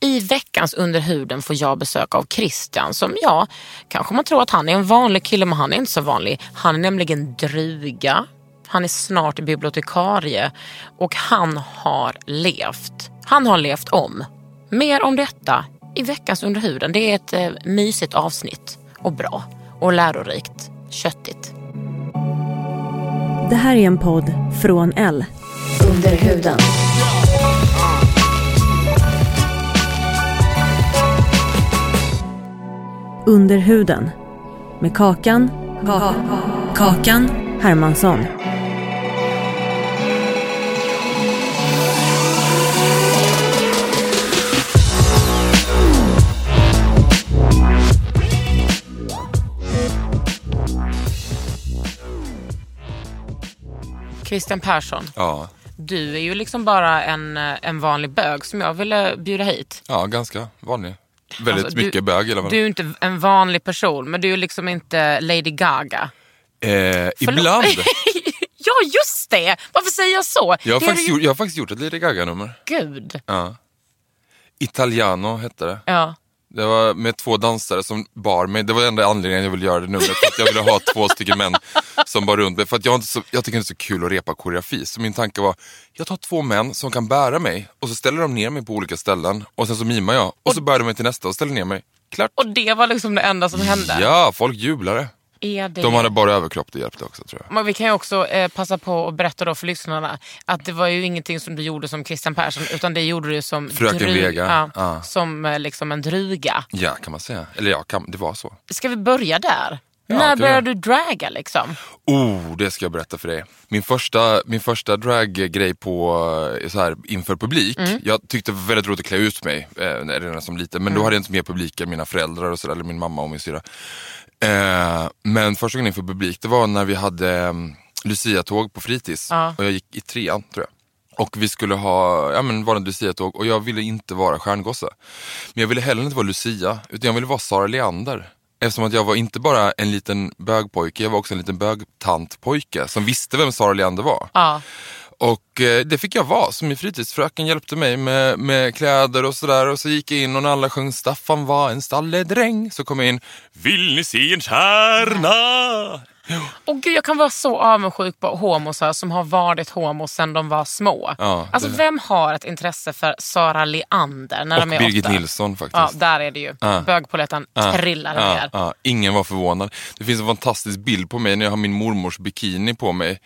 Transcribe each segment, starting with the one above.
I veckans Under huden får jag besök av Christian som, ja, kanske man tror att han är en vanlig kille men han är inte så vanlig. Han är nämligen druga, han är snart bibliotekarie och han har levt. Han har levt om. Mer om detta i veckans Under huden. Det är ett eh, mysigt avsnitt och bra och lärorikt, köttigt. Det här är en podd från L. Under huden. Under huden. Med Kakan. Kakan Hermansson. Christian Persson, Ja, du är ju liksom bara en, eh, en vanlig bög som jag ville bjuda hit. ja ganska vanlig. Väldigt Alltså, du- mycket bög i alla fall. Du är inte en vanlig person, men du är liksom inte Lady Gaga. eh, ibland. ja, just det! Varför säger jag så? Jag har, Det faktiskt ju- gjort, jag har faktiskt gjort ett Lady Gaga-nummer. Gud. Ja. Italiano hette det. Ja. Det var med två dansare som bar mig. Det var enda anledningen jag ville göra det numret. För att jag ville ha två stycken män som bar runt mig. För att jag, inte så, jag tycker inte det är så kul att repa koreografi. Så min tanke var, jag tar två män som kan bära mig och så ställer de ner mig på olika ställen. Och sen så mimar jag. Och så bär de mig till nästa och ställer ner mig. Klart. Och det var liksom det enda som hände? Ja, folk jublade. Är det... De hade bara överkropp, det hjälpte också tror jag. Men vi kan ju också eh, passa på att berätta då för lyssnarna att det var ju ingenting som du gjorde som Christian Persson utan det gjorde du som Fröken dru- Vega, Ja, ja. Som eh, liksom en druga. Ja, kan man säga. Eller ja, kan, det var så. Ska vi börja där? Ja, När började du draga liksom? Oh, det ska jag berätta för dig. Min första, min första draggrej på, eh, så här, inför publik. Mm. Jag tyckte det var väldigt roligt att klä ut mig eh, redan som liten. Men Mm. då hade jag inte mer publik än mina föräldrar och så, där, eller min mamma och min syra. Eh, men första gången inför publik, det var när vi hade um, Lucia-tåg på fritids. Ja. Och jag gick i trean tror jag. Och vi skulle ha, ja men var en Lucia-tåg och jag ville inte vara stjärngosse. Men jag ville heller inte vara Lucia, utan jag ville vara Sara Leander. Eftersom att jag var inte bara en liten bögpojke, jag var också en liten bögtantpojke som visste vem Sara Leander var. Ja. Och eh, det fick jag vara, så min fritidsfröken hjälpte mig med, med kläder och sådär. Och så gick jag in och när alla sjöng Staffan var en stalledräng så kom jag in, Vill ni se en stjärna? Och gud, jag kan vara så avundsjuk på homosar som har varit homo sedan de var små. Ja, alltså det- vem har ett intresse för Sara Leander när Och de är Birgit åtta? Nilsson faktiskt. Ja, där är det ju. Ja. Bögpoletten trillar ja, ner. ja, ingen var förvånad. Det finns en fantastisk bild på mig när jag har min mormors bikini på mig.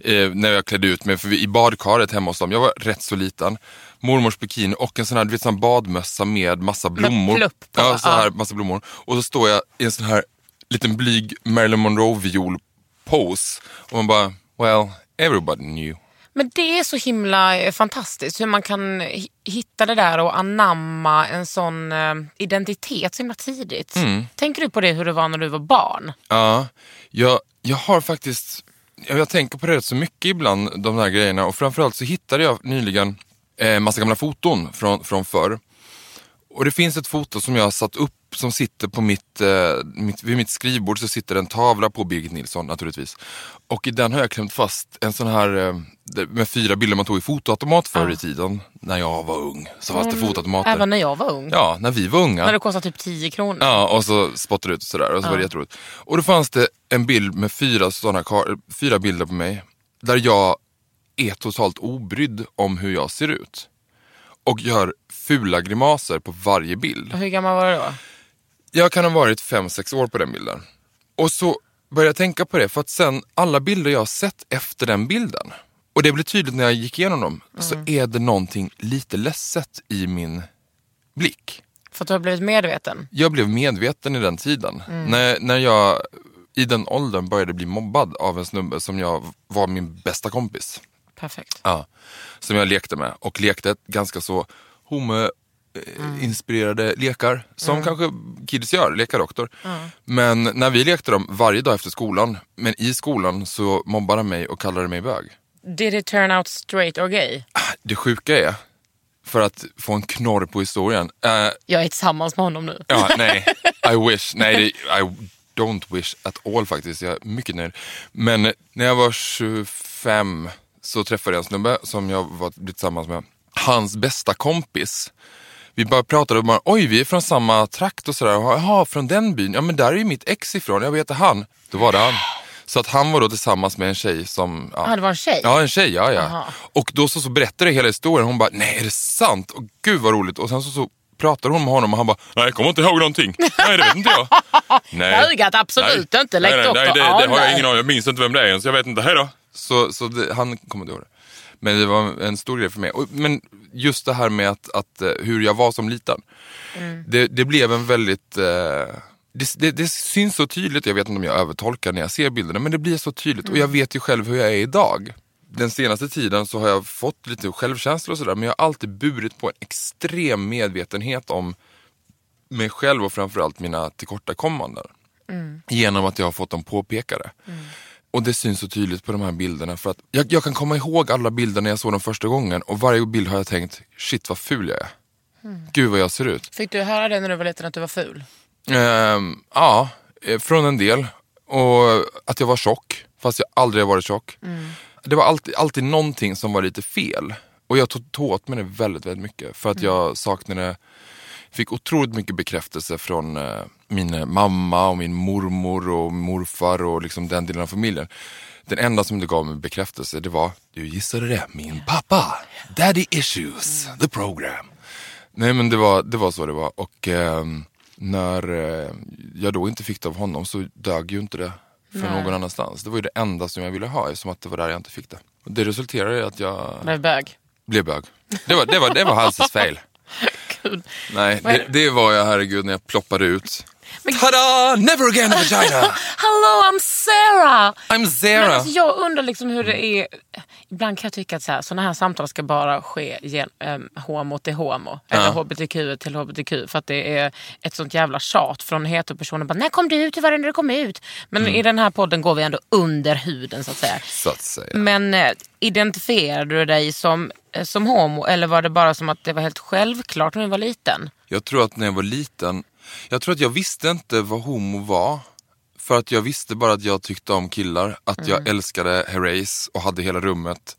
Eh, när jag klädde ut mig för vi, i badkaret hemma hos dem. Jag var rätt så liten. Mormors bikini och en sån här, du vet, sån badmössa med massa blommor. plupp på, ja, så ja. här, massa blommor. Och så står jag i en sån här liten blyg Marilyn Monroe-viol pose. Och man bara, well, everybody knew. Men det är så himla eh, fantastiskt hur man kan hi- hitta det där och anamma en sån eh, identitet så himla tidigt. Mm. Tänker du på det hur det var när du var barn? Ja, jag, jag har faktiskt, jag, jag tänker på det rätt så mycket ibland, de här grejerna. Och framförallt så hittade jag nyligen eh, massa gamla foton från, från förr. Och det finns ett foto som jag har satt upp som sitter på mitt, eh, mitt, vid mitt skrivbord så sitter en tavla på Birgit Nilsson naturligtvis. Och i den har jag klämt fast en sån här eh, med fyra bilder man tog i fotoautomat förr i tiden. När jag var ung så fanns det fotoautomater. Även när jag var ung. Ja, när vi var unga. När det kostade typ 10 kronor. Ja, och så spottade ut och sådär och så var det jätteroligt. Och då fanns det en bild med fyra, kar- fyra bilder på mig där jag är totalt obrydd om hur jag ser ut. Och gör fula grimaser på varje bild. Och hur gammal var du då? Jag kan ha varit fem sex år på den bilden. Och så började jag tänka på det för att sen alla bilder jag har sett efter den bilden och det blev tydligt när jag gick igenom dem så är det någonting lite ledset i min blick. För att du har blivit medveten? Jag blev medveten i den tiden. När, när jag i den åldern började bli mobbad av en snubbe som jag var min bästa kompis. Perfekt. Ja, som jag lekte med och lekte ganska så homo-inspirerade lekar som kanske kids gör, leka doktor. Men när vi lekte dem varje dag efter skolan, men i skolan så mobbade han mig och kallade mig bög. Did it turn out straight or gay? Det sjuka är, för att få en knorr på historien, eh, Jag är tillsammans med honom nu. Ja, nej. I wish. Nej, I don't wish at all faktiskt. Jag är mycket nöjd. Men när jag var 25 så träffade jag en snubbe som jag var tillsammans med. Hans bästa kompis. Vi bara pratade och bara, oj vi är från samma trakt och sådär. Jaha, från den byn. Ja men där är ju mitt ex ifrån. Jag vet han. Då var det han. Så att han var då tillsammans med en tjej som... Ja. Ah, det var en tjej? Ja, en tjej. Ja, ja. Aha. Och då så, så berättade jag hela historien. Hon bara, nej är det sant? Och gud vad roligt. Och sen så, så pratade hon med honom och han bara, nej jag kommer inte ihåg någonting. nej det vet inte jag. nej. Ljugat, absolut Nej. inte. Nej, nej, nej, det, det har jag ingen aning Jag minns inte vem det är ens. Jag vet inte. Hej då. Så, så det, han kommer inte ihåg det. Men det var en stor grej för mig. Och, men just det här med att, att eh, hur jag var som liten. Mm. Det, det blev en väldigt... Eh, det, det, det syns så tydligt, jag vet inte om jag övertolkar när jag ser bilderna, men det blir så tydligt. Och jag vet ju själv hur jag är idag. Den senaste tiden så har jag fått lite självkänsla och sådär, men jag har alltid burit på en extrem medvetenhet om mig själv och framförallt mina tillkortakommanden. Genom att jag har fått dem påpekade. Och det syns så tydligt på de här bilderna för att jag, jag kan komma ihåg alla bilder när jag såg dem första gången och varje bild har jag tänkt, shit vad ful jag är. Gud vad jag ser ut. Fick du höra det när du var liten att du var ful? Ehm, ja, eh, från en del. Och att jag var tjock, fast jag aldrig har varit tjock. Det var alltid, alltid någonting som var lite fel. Och jag tog tog åt mig det väldigt, väldigt mycket. För att jag saknade, fick otroligt mycket bekräftelse från eh, min eh, mamma och min mormor och morfar och liksom den delen av familjen. Den enda som det gav mig bekräftelse det var, du gissade det, min pappa. Daddy issues, the program. Nej men det var, det var så det var. Och ehm, när eh, jag då inte fick det av honom så dög ju inte det för någon annanstans. Det var ju det enda som jag ville ha eftersom att det var där jag inte fick det. Och det resulterade i att jag Blev bög? blev bög. Det var, det var, det var Halses fel. Nej, det, det var jag herregud när jag ploppade ut. Tada! Never again vagina! Hello, I'm Sarah! I'm Men Zara. alltså, jag undrar liksom hur det är. Ibland kan jag tycka att så här, såna här samtal ska bara ske gen, um, homo till homo. Eller Ja. hbtq till hbtq. För att det är ett sånt jävla tjat från heteropersoner. När kom du ut? Hur var det när du kom ut? Men Mm. i den här podden går vi ändå under huden så att säga. Så att säga. Men eh, identifierade du dig som, eh, som homo eller var det bara som att det var helt självklart när du var liten? Jag tror att när jag var liten, jag tror att jag visste inte vad homo var. För att jag visste bara att jag tyckte om killar, att Mm. jag älskade Herreys och hade hela rummet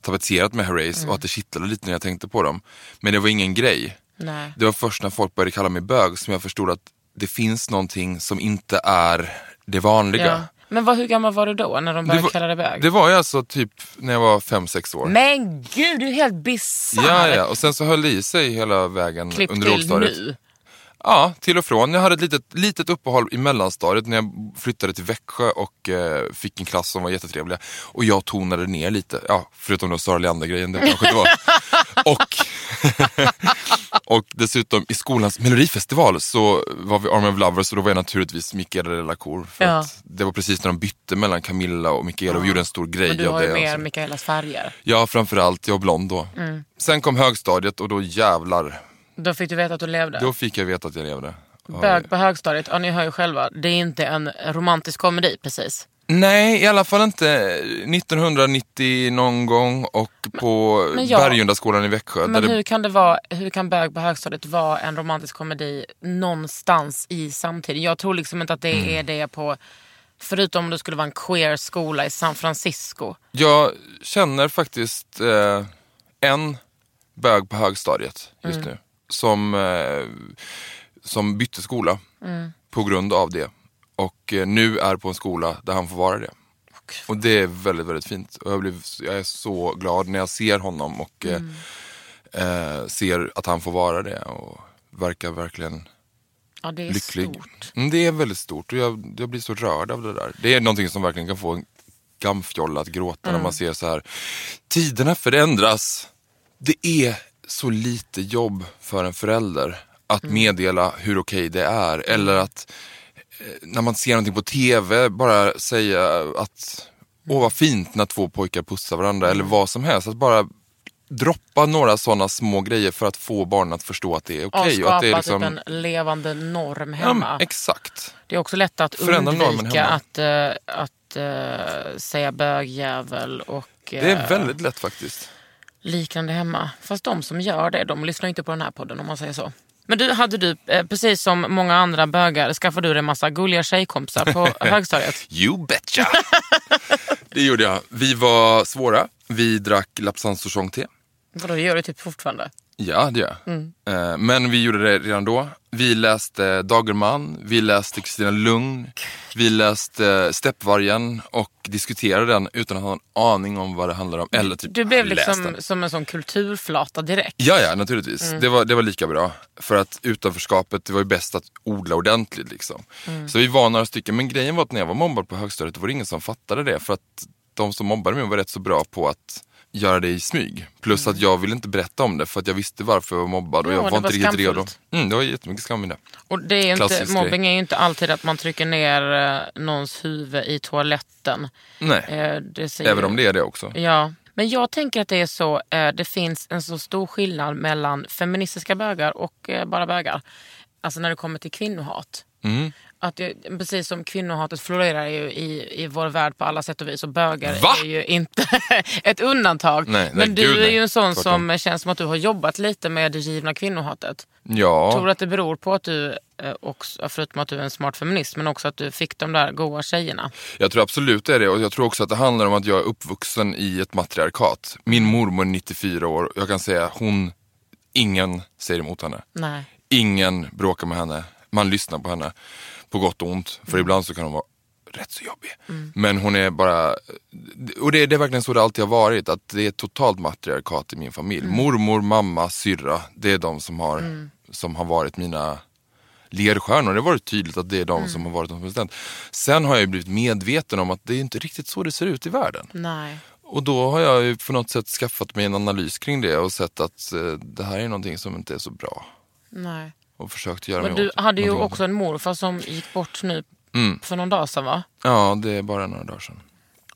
tapetserat med Herreys Mm. och att det kittlade lite när jag tänkte på dem. Men det var ingen grej. Nej. Det var först när folk började kalla mig bög som jag förstod att det finns någonting som inte är det vanliga. Ja. Men vad, hur gammal var du då när de började var, kalla dig bög? det var ju alltså typ när jag var fem sex år. Men gud, du är helt bisarr! Ja, ja, och sen så höll det i sig hela vägen Klipp under till lågstadiet. nu. Ja, till och från. Jag hade ett litet, litet uppehåll i mellanstadiet när jag flyttade till Växjö och eh, fick en klass som var jättetrevliga. Och jag tonade ner lite, ja, förutom då Sara Leander-grejen, det kanske inte var. och, och dessutom i skolans melodifestival så var vi Army of Lovers och då var jag naturligtvis Mikaela de la Cour. För Ja. det var precis när de bytte mellan Camilla och Mikaela och vi gjorde en stor grej Men du av har det. ju mer alltså. Mikaelas färger. Ja, framförallt. Jag var blond då. Mm. Sen kom högstadiet och då jävlar, Då fick du veta att du levde. då fick jag veta att jag levde. Bög på högstadiet, ja ni hör ju själva, det är inte en romantisk komedi precis. Nej, i alla fall inte 1990 någon gång och på Men jag- Bergundaskolan i Växjö. Men där det, hur kan det vara, hur kan Bög på högstadiet vara en romantisk komedi någonstans i samtiden? Jag tror liksom inte att det Mm. är det på, förutom om det skulle vara en queer skola i San Francisco. Jag känner faktiskt eh, en bög på högstadiet just Mm. nu. Som, eh, som bytte skola Mm. på grund av det. Och eh, nu är på en skola där han får vara det. Och det är väldigt, väldigt fint. Och jag, blev, jag är så glad när jag ser honom och eh, eh, ser att han får vara det och verkar verkligen Ja, det är lycklig. stort. Mm, det är väldigt stort och jag, jag blir så rörd av det där. Det är någonting som verkligen kan få en gamfjolla att gråta Mm. när man ser så här. Tiderna förändras. Det är så lite jobb för en förälder att Mm. meddela hur okej det är. Eller att eh, när man ser någonting på tv bara säga att åh vad fint när två pojkar pussar varandra eller vad som helst. Att bara droppa några sådana små grejer för att få barnen att förstå att det är okej. och och att det är liksom, typ en levande norm ja, hemma. men, exakt. Det är också lätt att Förändra undvika att, eh, att eh, säga bögjävel och Det är väldigt lätt faktiskt. Liknande hemma. Fast de som gör det, de lyssnar inte på den här podden om man säger så. Men du, hade du, eh, precis som många andra bögar, skaffade du dig en massa gulliga tjejkompisar på högstadiet? You betcha! det gjorde jag. Vi var svåra. Vi drack Lapsang souchong-te. Vadå, det gör du typ fortfarande? Ja, det gör jag. Mm. Eh, Men vi gjorde det redan då. Vi läste Dagerman, vi läste Kristina Lugn, vi läste Steppvargen och diskuterade den utan att ha en aning om vad det handlar om. Eller typ Du blev liksom den. som en sån kulturflata direkt. Ja, ja, naturligtvis. Mm. Det, var, det var lika bra. För att utanförskapet, det var ju bäst att odla ordentligt. Liksom. Mm. Så vi var några stycken. Men grejen var att när jag var mobbad på högstadiet, var det ingen som fattade det. För att de som mobbade mig var rätt så bra på att göra det i smyg. Plus att jag ville inte berätta om det för att jag visste varför jag var mobbad och Mm. Ja, jag var var inte riktigt redo. Mm, det var jättemycket skam i det. Och det är inte, mobbing grej. är ju inte alltid att man trycker ner eh, någons huvud i toaletten. Nej, Eh, även om det är det också. Ja, men jag tänker att det är så. Eh, det finns en så stor skillnad mellan feministiska bögar och eh, bara bögar. Alltså när det kommer till kvinnohat. Mm. Att det, precis som kvinnohatet florerar ju i, i vår värld på alla sätt och vis och bögar Va? är ju inte ett undantag. Nej, nej, Men du gud, är ju en sån som känns som att du har jobbat lite med det givna kvinnohatet. Ja. Tror du att det beror på att du, eh, också, förutom att du är en smart feminist, men också att du fick de där goa tjejerna? Jag tror absolut det är det och jag tror också att det handlar om att jag är uppvuxen i ett matriarkat. Min mormor är 94 år, jag kan säga hon, ingen säger emot henne. Nej. Ingen bråkar med henne, man lyssnar på henne på gott och ont. För ibland så kan hon vara rätt så jobbig. Men hon är bara, och det, det är verkligen så det alltid har varit, att det är totalt matriarkat i min familj. Mormor, mamma, syrra, det är de som har, som har varit mina ledstjärnor. Det har varit tydligt att det är de som har varit de som bestämt. Sen har jag ju blivit medveten om att det är inte riktigt så det ser ut i världen. Nej. Och då har jag ju på något sätt skaffat mig en analys kring det och sett att eh, det här är någonting som inte är så bra. Nej. Och försökt göra Men du hade ju också en morfar som gick bort nu Mm. för någon dag sedan va? Ja, det är bara några dagar sedan.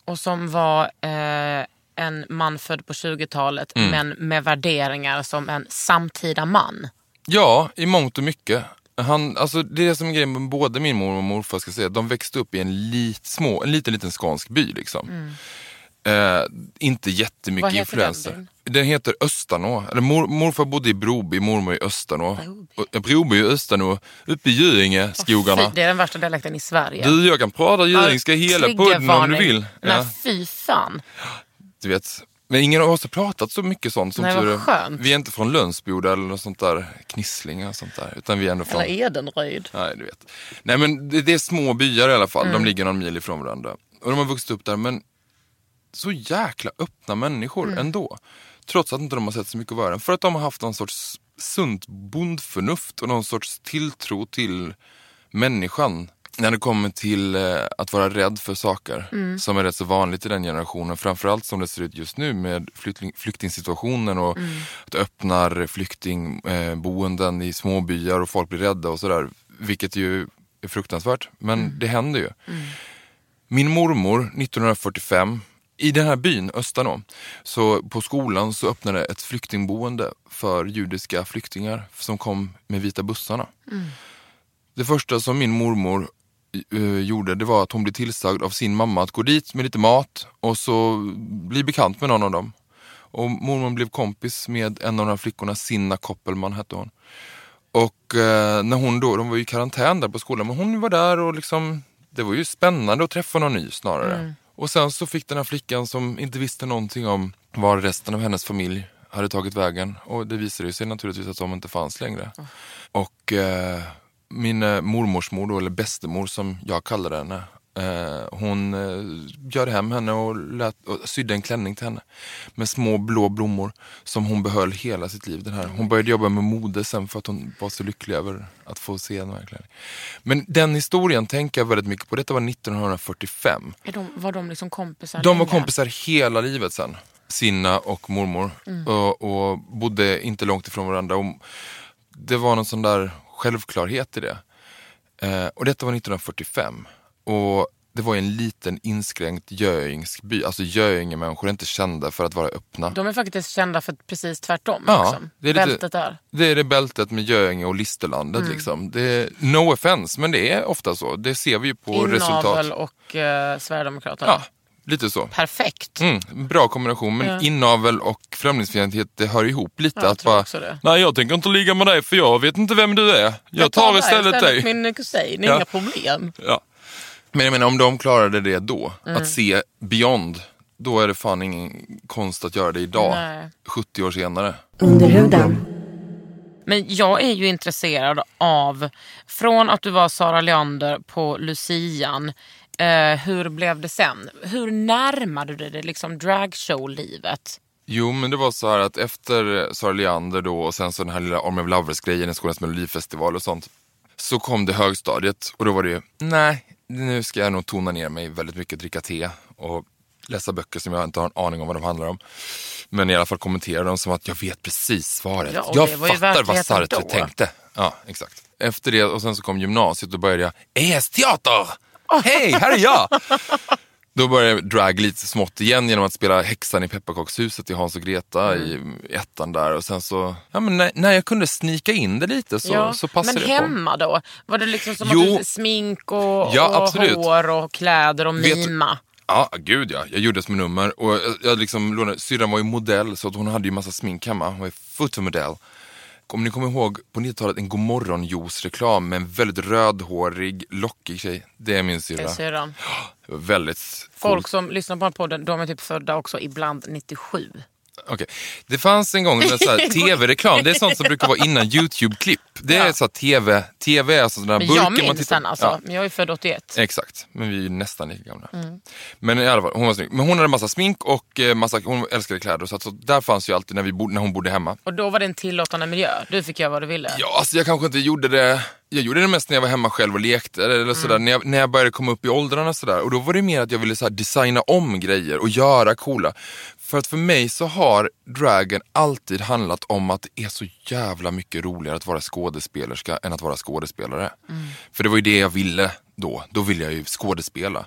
Och som var eh, en man född på 20-talet Mm. men med värderingar som en samtida man. Ja, i mångt och mycket. Han, alltså det är det som är grejen med både min mor och morfar ska säga. De växte upp i en, lit, små, en liten, liten skånsk by. Liksom. Eh, inte jättemycket Vad heter influenser. den Den, heter Östanå. Eller mor, morfar bodde i Broby, mormor i Östanå. Broby och Östanå, uppe i Göinge, skogarna. Fy, det är den värsta dialekten i Sverige. Du, jag kan prata göingska hela podden om du vill. Ja, Nej, fy fan. du vet. Men ingen av oss har pratat så mycket sånt. Som Nej, vad skönt. Vi är inte från Lönsboda eller något sånt där knisslingar och sånt där. Utan vi är ändå från... Eller Edenröjd. Nej, du vet. Nej, men det, det är små byar i alla fall. Mm. De ligger någon mil ifrån varandra. Och de har vuxit upp där, men så jäkla öppna människor Mm. ändå. Trots att inte de har sett så mycket av världen. För att de har haft någon sorts sunt bondförnuft och någon sorts tilltro till människan. När det kommer till eh, att vara rädd för saker Mm. som är rätt så vanligt i den generationen. Framförallt som det ser ut just nu med flykting, flyktingsituationen och Mm. att det öppnar flyktingboenden i små byar och folk blir rädda och sådär. Vilket ju är fruktansvärt, men Mm. det händer ju. Min mormor 1945 i den här byn, Östanå, så på skolan så öppnade ett flyktingboende för judiska flyktingar som kom med vita bussarna. Det första som min mormor eh, gjorde det var att hon blev tillsagd av sin mamma att gå dit med lite mat och så bli bekant med någon av dem. Och mormor blev kompis med en av de här flickorna, Sinna Koppelman hette hon. Och eh, när hon då, de var ju i karantän där på skolan, men hon var där och liksom, det var ju spännande att träffa någon ny snarare. Och sen så fick den här flickan som inte visste någonting om var resten av hennes familj hade tagit vägen. Och det visade sig naturligtvis att de inte fanns längre. Och eh, min eh, mormors mor då, eller bästemor som jag kallade henne, hon eh, bjöd hem henne och, lät, och sydde en klänning till henne med små blå blommor som hon behöll hela sitt liv. Den här. Hon började jobba med mode sen för att hon var så lycklig över att få se den här klänningen. Men den historien tänker jag väldigt mycket på. Detta var 1945. Är de, var de liksom kompisar De var kompisar hela livet sen. Sinna och mormor. Och, och bodde inte långt ifrån varandra. Och det var någon sån där självklarhet i det. Eh, och detta var 1945. Och det var en liten inskränkt göingsk by. Alltså Göinge-människor är inte kända för att vara öppna. De är faktiskt kända för precis tvärtom. Ja, liksom. det är lite- Bältet där. Det är det bältet med Göinge och Listerlandet. Mm. Liksom. Det är, no offense, men det är ofta så. Det ser vi ju på Inavel resultat. och eh, Sverigedemokraterna. Ja, lite så. Perfekt. Mm, bra kombination, men Ja. inavel och främlingsfientlighet det hör ihop lite. Ja, jag att tror bara, också det. nej jag tänker inte ligga med dig för jag vet inte vem du är. Jag, tar dig istället dig. min kusin, inga problem. Ja. Men jag menar om de klarade det då, Mm. att se beyond, då är det fan ingen konst att göra det idag, Nej. 70 år senare. Under huden. Men jag är ju intresserad av, från att du var Sara Leander på Lucian, eh, hur blev det sen? Hur närmade du dig liksom dragshow-livet? Jo, men det var så här att efter Sara Leander då och sen så den här lilla Army of Lovers-grejen i Skånes melodifestival och sånt. Så kom det högstadiet och då var det ju, nej, nu ska jag nog tona ner mig väldigt mycket, dricka te och läsa böcker som jag inte har en aning om vad de handlar om. Men i alla fall kommentera dem som att jag vet precis svaret. Ja, jag fattar vad Sartre då. tänkte. Ja, exakt. Efter det och sen så kom gymnasiet och då började jag, ES-teater! Hej, här är jag! Då började jag drag lite smått igen genom att spela häxan i pepparkakshuset i Hans och Greta i ettan där. Och sen så, ja men när, när jag kunde snika in det lite så, så passade men det på. hemma då? Var det liksom som Jo. att du smink och, Ja, och hår och kläder och Vet mima? Ja, gud ja. Jag gjorde det som nummer. Och jag, jag liksom lånade, syrran var ju modell så att hon hade ju massa smink hemma. Hon var ju fotomodell. Om ni kommer ihåg på 90-talet en Godmorgon-juice-reklam med en väldigt rödhårig, lockig tjej. Det är min syrra väldigt Folk cool. som lyssnar på den här podden, de är typ födda också ibland 97. Okej. Det fanns en gång en sån här tv-reklam. Det är sånt som brukar vara innan YouTube-klipp. Det är Ja. så här TV. TV är alltså burkar jag man minns tittar den alltså. Ja. Jag är född 81. Exakt, men vi är ju nästan lika gamla. Mm. Men i alla fall, hon var snygg. Men hon hade massa smink och eh, massa, hon älskade kläder. Så, att, så där fanns ju alltid när, vi bod, när hon bodde hemma. Och då var det en tillåtande miljö. Du fick göra vad du ville. Ja, alltså jag kanske inte gjorde det. Jag gjorde det mest när jag var hemma själv och lekte. Eller Mm. sådär, när, jag, när jag började komma upp i åldrarna. Sådär. Och då var det mer att jag ville såhär, designa om grejer och göra coola. För att för mig så har dragen alltid handlat om att det är så jävla mycket roligare att vara skådespelerska än att vara skådespelare. Mm. För det var ju det jag ville då. Då ville jag ju skådespela.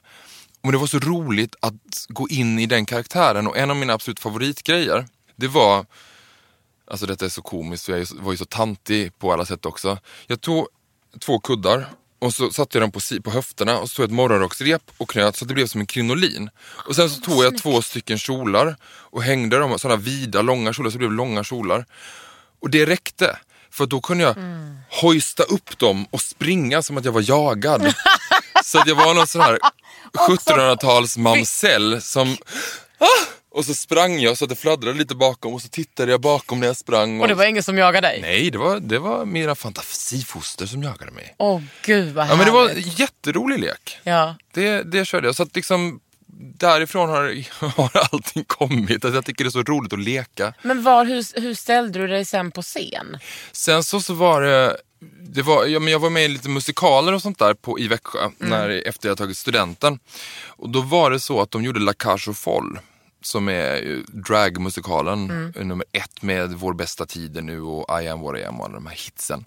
Och det var så roligt att gå in i den karaktären och en av mina absolut favoritgrejer, det var Alltså detta är så komiskt för jag var ju så tantig på alla sätt också. Jag tog två kuddar och så satte jag dem på, på höfterna och så tog jag ett morgonrocksrep och knöt så att det blev som en krinolin. Och sen så tog jag två stycken kjolar och hängde dem, sådana vida långa kjolar så det blev långa kjolar. Och det räckte. För då kunde jag hojsta upp dem och springa som att jag var jagad. så att jag var någon sån här 1700-tals mamsell som... Ah! Och så sprang jag så att det fladdrade lite bakom och så tittade jag bakom när jag sprang. Och det var ingen som jagade dig? Nej, det var, det var mina fantasifoster som jagade mig. Åh gud vad Ja, men det var härligt. en jätterolig lek. Ja. Det, det körde jag. Så att liksom därifrån har, har allting kommit. Att jag tycker det är så roligt att leka. Men var, hur, hur ställde du dig sen på scen? Sen så, så var det, det var, ja, men jag var med i lite musikaler och sånt där på, i Växjö när, efter jag tagit studenten. Och då var det så att de gjorde La Cage aux Folles som är dragmusikalen nummer ett med Vår bästa tider nu och I am what I am och alla de här hitsen.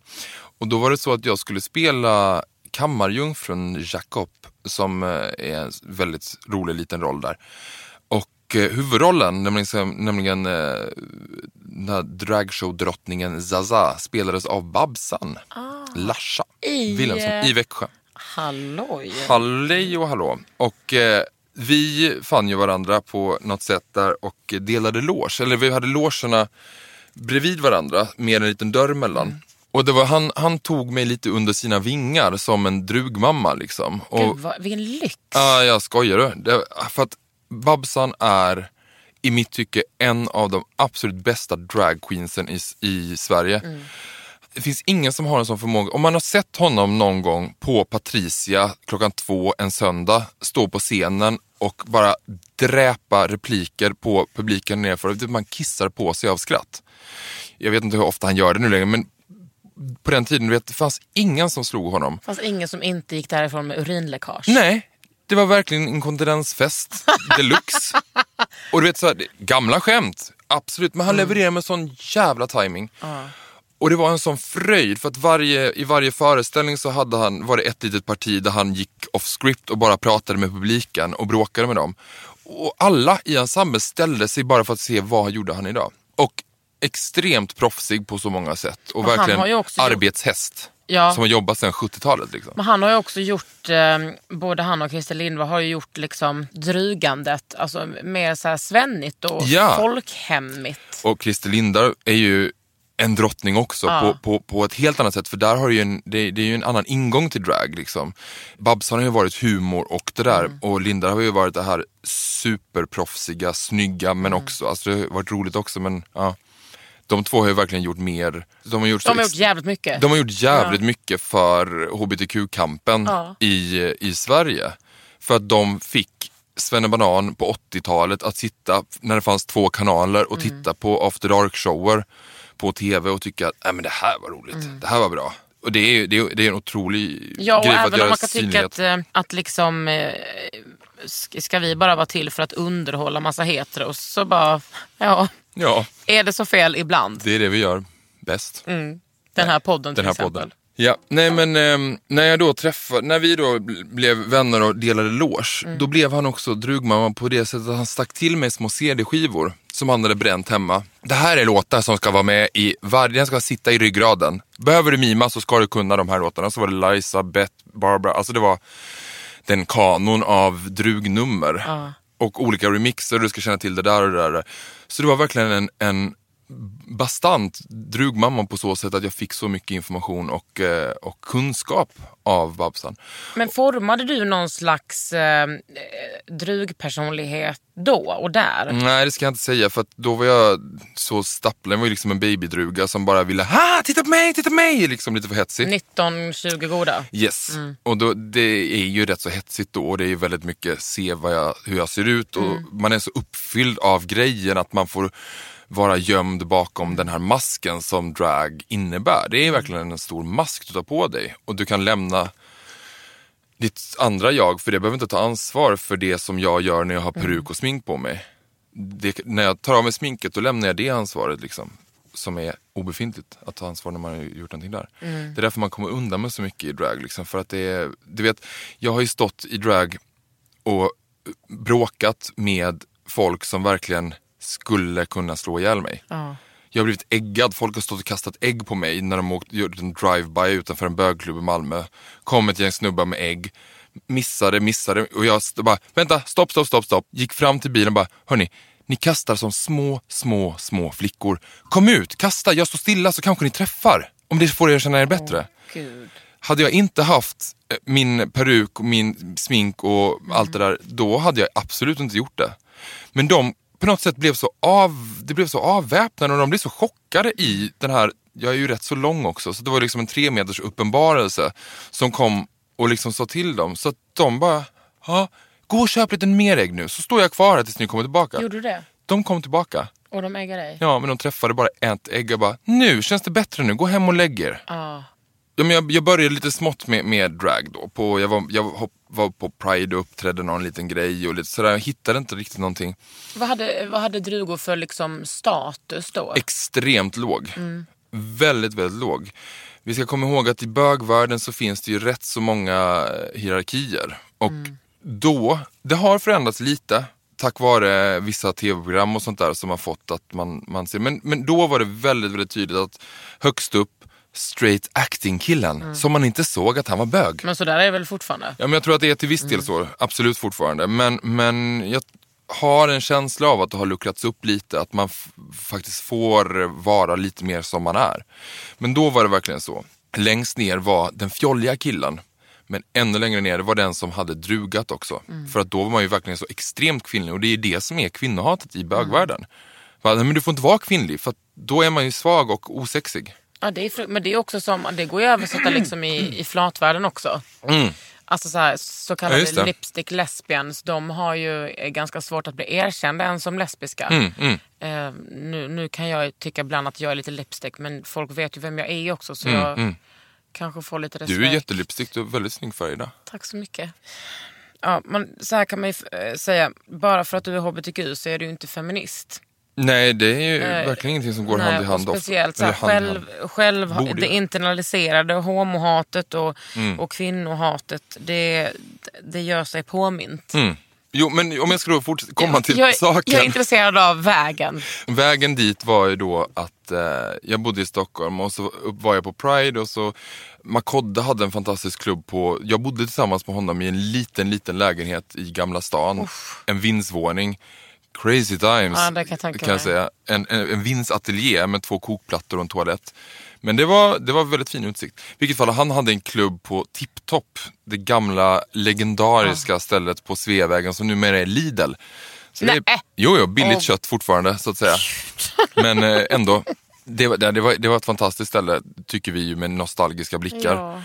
Och då var det så att jag skulle spela kammarjungfrun Jacob som eh, är en väldigt rolig liten roll där. Och eh, huvudrollen, nämligen, nämligen eh, den här dragshow-drottningen Zaza spelades av Babsan, Larsa I, Wilhelmsson i Växjö. Halloj. Hallej och hallå. Och vi fann ju varandra på något sätt där och delade loge. Eller vi hade logerna bredvid varandra med en liten dörr mellan. Och det var, han, han tog mig lite under sina vingar som en drugmamma liksom. Och, Gud, vad, vilken lyx. Ja, jag skojar du. Det, för att Babsan är i mitt tycke en av de absolut bästa dragqueensen i, i Sverige. Det finns ingen som har en sån förmåga. Om man har sett honom någon gång på Patricia klockan två en söndag, stå på scenen och bara dräpa repliker på publiken nerför. Man kissar på sig av skratt. Jag vet inte hur ofta han gör det nu längre men på den tiden, vet, det fanns ingen som slog honom. Det fanns ingen som inte gick därifrån med urinläckage. Nej, det var verkligen inkontinensfest deluxe. och du vet, så här, gamla skämt, absolut, men han levererade med sån jävla timing. Och det var en sån fröjd för att varje, i varje föreställning så hade han, var det ett litet parti där han gick off script och bara pratade med publiken och bråkade med dem. Och alla i ensemblen ställde sig bara för att se vad gjorde han idag. Och extremt proffsig på så många sätt och Men han verkligen har ju också gjort- arbetshäst. Ja. Som har jobbat sedan 70-talet. Liksom. Men han har ju också gjort, eh, både han och Christer Lindvall har ju gjort liksom drugandet, alltså mer så här svennigt och Ja. folkhemmigt. Och Christer Lindar är ju en drottning också Ja. på, på, på ett helt annat sätt. För där har du ju en, det, det är ju en annan ingång till drag. Liksom. Babsan har ju varit humor och det där. Mm. Och Lindar har ju varit det här superproffsiga, snygga men Mm. också, alltså det har varit roligt också men ja. De två har ju verkligen gjort mer. De har gjort, De har gjort jävligt mycket. de har gjort jävligt mycket för hbtq-kampen Ja. i, i Sverige. För att de fick Banan på 80-talet att sitta, när det fanns två kanaler, Mm. och titta på After Dark-shower på tv och tycka att "Nej, men det här var roligt, det här var bra. Och det är, det är, det är en otrolig Mm. Ja, och grej för att även göra om man kan tycka synlighet. att, eh, att liksom, eh, sk- ska vi bara vara till för att underhålla massa heteros så bara, ja, Ja, är det så fel ibland? det är det vi gör bäst. Den här podden till den här exempel. podden. Ja, nej men ehm, när jag då träffade, när vi då bl- blev vänner och delade loge, Mm. då blev han också drugmamma på det sättet att han stack till mig små CD-skivor som han hade bränt hemma. Det här är låtar som ska vara med i varje, den ska sitta i ryggraden. Behöver du mima så ska du kunna de här låtarna. Så var det Liza, Beth, Barbara, alltså det var den kanon av drugnummer. Och olika remixer, du ska känna till det där och det där. Så det var verkligen en, en bastant drugmamma på så sätt att jag fick så mycket information och, eh, och kunskap av Babsan. Men formade du någon slags eh, drugpersonlighet då och där? Nej det ska jag inte säga för då var jag så stapplad, jag var ju liksom en babydruga som bara ville ha titta på mig, titta på mig, liksom lite för hetsigt. 19-20 goda? Yes, och då, det är ju rätt så hetsigt då och det är ju väldigt mycket se jag, hur jag ser ut och man är så uppfylld av grejen att man får vara gömd bakom den här masken som drag innebär. Det är verkligen en stor mask du tar på dig och du kan lämna ditt andra jag, för det behöver inte ta ansvar för det som jag gör när jag har peruk och smink på mig. Det, när jag tar av mig sminket då lämnar jag det ansvaret liksom. Som är obefintligt att ta ansvar när man har gjort någonting där. Det är därför man kommer undan med så mycket i drag. Liksom, för att det är, du vet, jag har ju stått i drag och bråkat med folk som verkligen skulle kunna slå ihjäl mig. Jag har blivit äggad, folk har stått och kastat ägg på mig när de åkt, gjort en drive-by utanför en bögklubb i Malmö. Kom ett gäng snubbar med ägg, missade, missade och jag bara, vänta, stopp, stopp, stopp, stopp. Gick fram till bilen och bara, hörni, ni kastar som små, små, små flickor. Kom ut, kasta, jag står stilla så kanske ni träffar. Om det får er att känna er bättre. Gud. Hade jag inte haft eh, min peruk och min smink och allt det där, då hade jag absolut inte gjort det. Men de på något sätt blev så, av, det blev så avväpnande och de blev så chockade i den här, jag är ju rätt så lång också, så det var liksom en tre meters uppenbarelse som kom och liksom sa till dem. Så att de bara, ja, gå och köp lite mer ägg nu, så står jag kvar här tills ni kommer tillbaka. Gjorde du det? De kom tillbaka. Och de äggar dig? Ja, men de träffade bara ett ägg och bara, nu känns det bättre nu, gå hem och lägg er. Ja. Ja, men jag, jag började lite smått med, med drag då. På, jag var, jag hopp, var på Pride och uppträdde någon liten grej och lite sådär. Jag hittade inte riktigt någonting. Vad, hade, vad hade drugor för liksom status då? Extremt låg. Väldigt, väldigt låg. Vi ska komma ihåg att i bögvärlden så finns det ju rätt så många eh, hierarkier. Och då, det har förändrats lite. Tack vare vissa tv-program och sånt där som har fått att man, man ser. Men, men då var det väldigt, väldigt tydligt att högst upp straight acting killen. Som man inte såg att han var bög. Men så där är det väl fortfarande? Ja, men jag tror att det är till viss del så, absolut fortfarande. Men, men jag har en känsla av att det har luckrats upp lite, att man faktiskt får vara lite mer som man är. Men då var det verkligen så. Längst ner var den fjolliga killen, men ännu längre ner var den som hade drugat också. För att då var man ju verkligen så extremt kvinnlig och det är det som är kvinnohatet i bögvärlden. Nej, Men du får inte vara kvinnlig för att då är man ju svag och osexig. Ja, det är, men det är också som, det går ju att översätta liksom i, i flatvärlden också. Alltså så, här, så Ja, kallade det. lipstick lesbians, de har ju eh, ganska svårt att bli erkända än som lesbiska. Mm, Eh, nu, nu kan jag tycka ibland att jag är lite lipstick men folk vet ju vem jag är också så Mm, jag kanske får lite respekt. Du är jättelipstick, du har väldigt snygg färg idag. Tack så mycket. Ja, men så här kan man ju eh, säga, bara för att du är hbtq så är du inte feminist. Nej, det är ju Eh, verkligen ingenting som går Nej, hand i hand. Speciellt så eller hand själv, själv, Borde det internaliserade homohatet och, Mm. och kvinnohatet, det, det gör sig påmint. Mm. Jo, men om jag ska då fortsätta komma till jag, saken. jag är intresserad av vägen. Vägen dit var ju då att eh, jag bodde i Stockholm och så var jag på Pride och så Makodde hade en fantastisk klubb på, jag bodde tillsammans med honom i en liten, liten lägenhet i Gamla stan. En vindsvåning. Crazy times Ja, kan jag kan jag säga. En, en, en vindsateljé med två kokplattor och en toalett. Men det var, det var väldigt fin utsikt. I vilket fall, han hade en klubb på Tipptopp. Det gamla legendariska stället på Sveavägen som numera är Lidl. Så det är, Nej. jo, jo, billigt Åh. kött fortfarande så att säga. Men eh, ändå, det, var- det, var, det var ett fantastiskt ställe tycker vi ju med nostalgiska blickar. Ja.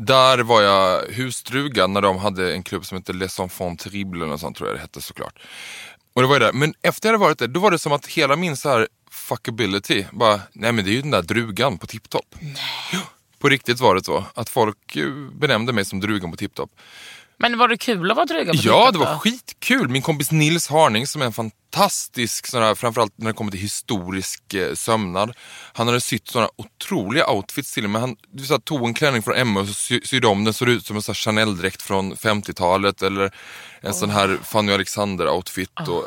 Där var jag husdruga när de hade en klubb som hette Les Enfants Terribles eller något sånt tror jag det hette såklart. Och det var ju där. Men efter jag hade varit där, då var det som att hela min så här fuckability bara, nej men det är ju den där drugan på Tipptopp. På riktigt var det så. Att folk benämnde mig som drugan på Tipptopp. Men var det kul att vara dryga på Ja, det var då? skitkul. Min kompis Nils Harning som är en fantastisk, sån här, framförallt när det kommer till historisk eh, sömnad. Han hade sytt såna otroliga outfits till mig. Han du så här, tog en klänning från Emma och så sy, sydde om den. Såg ut som en här Chanel-dräkt från 50-talet. Eller en sån här Fanny Alexander-outfit. Och,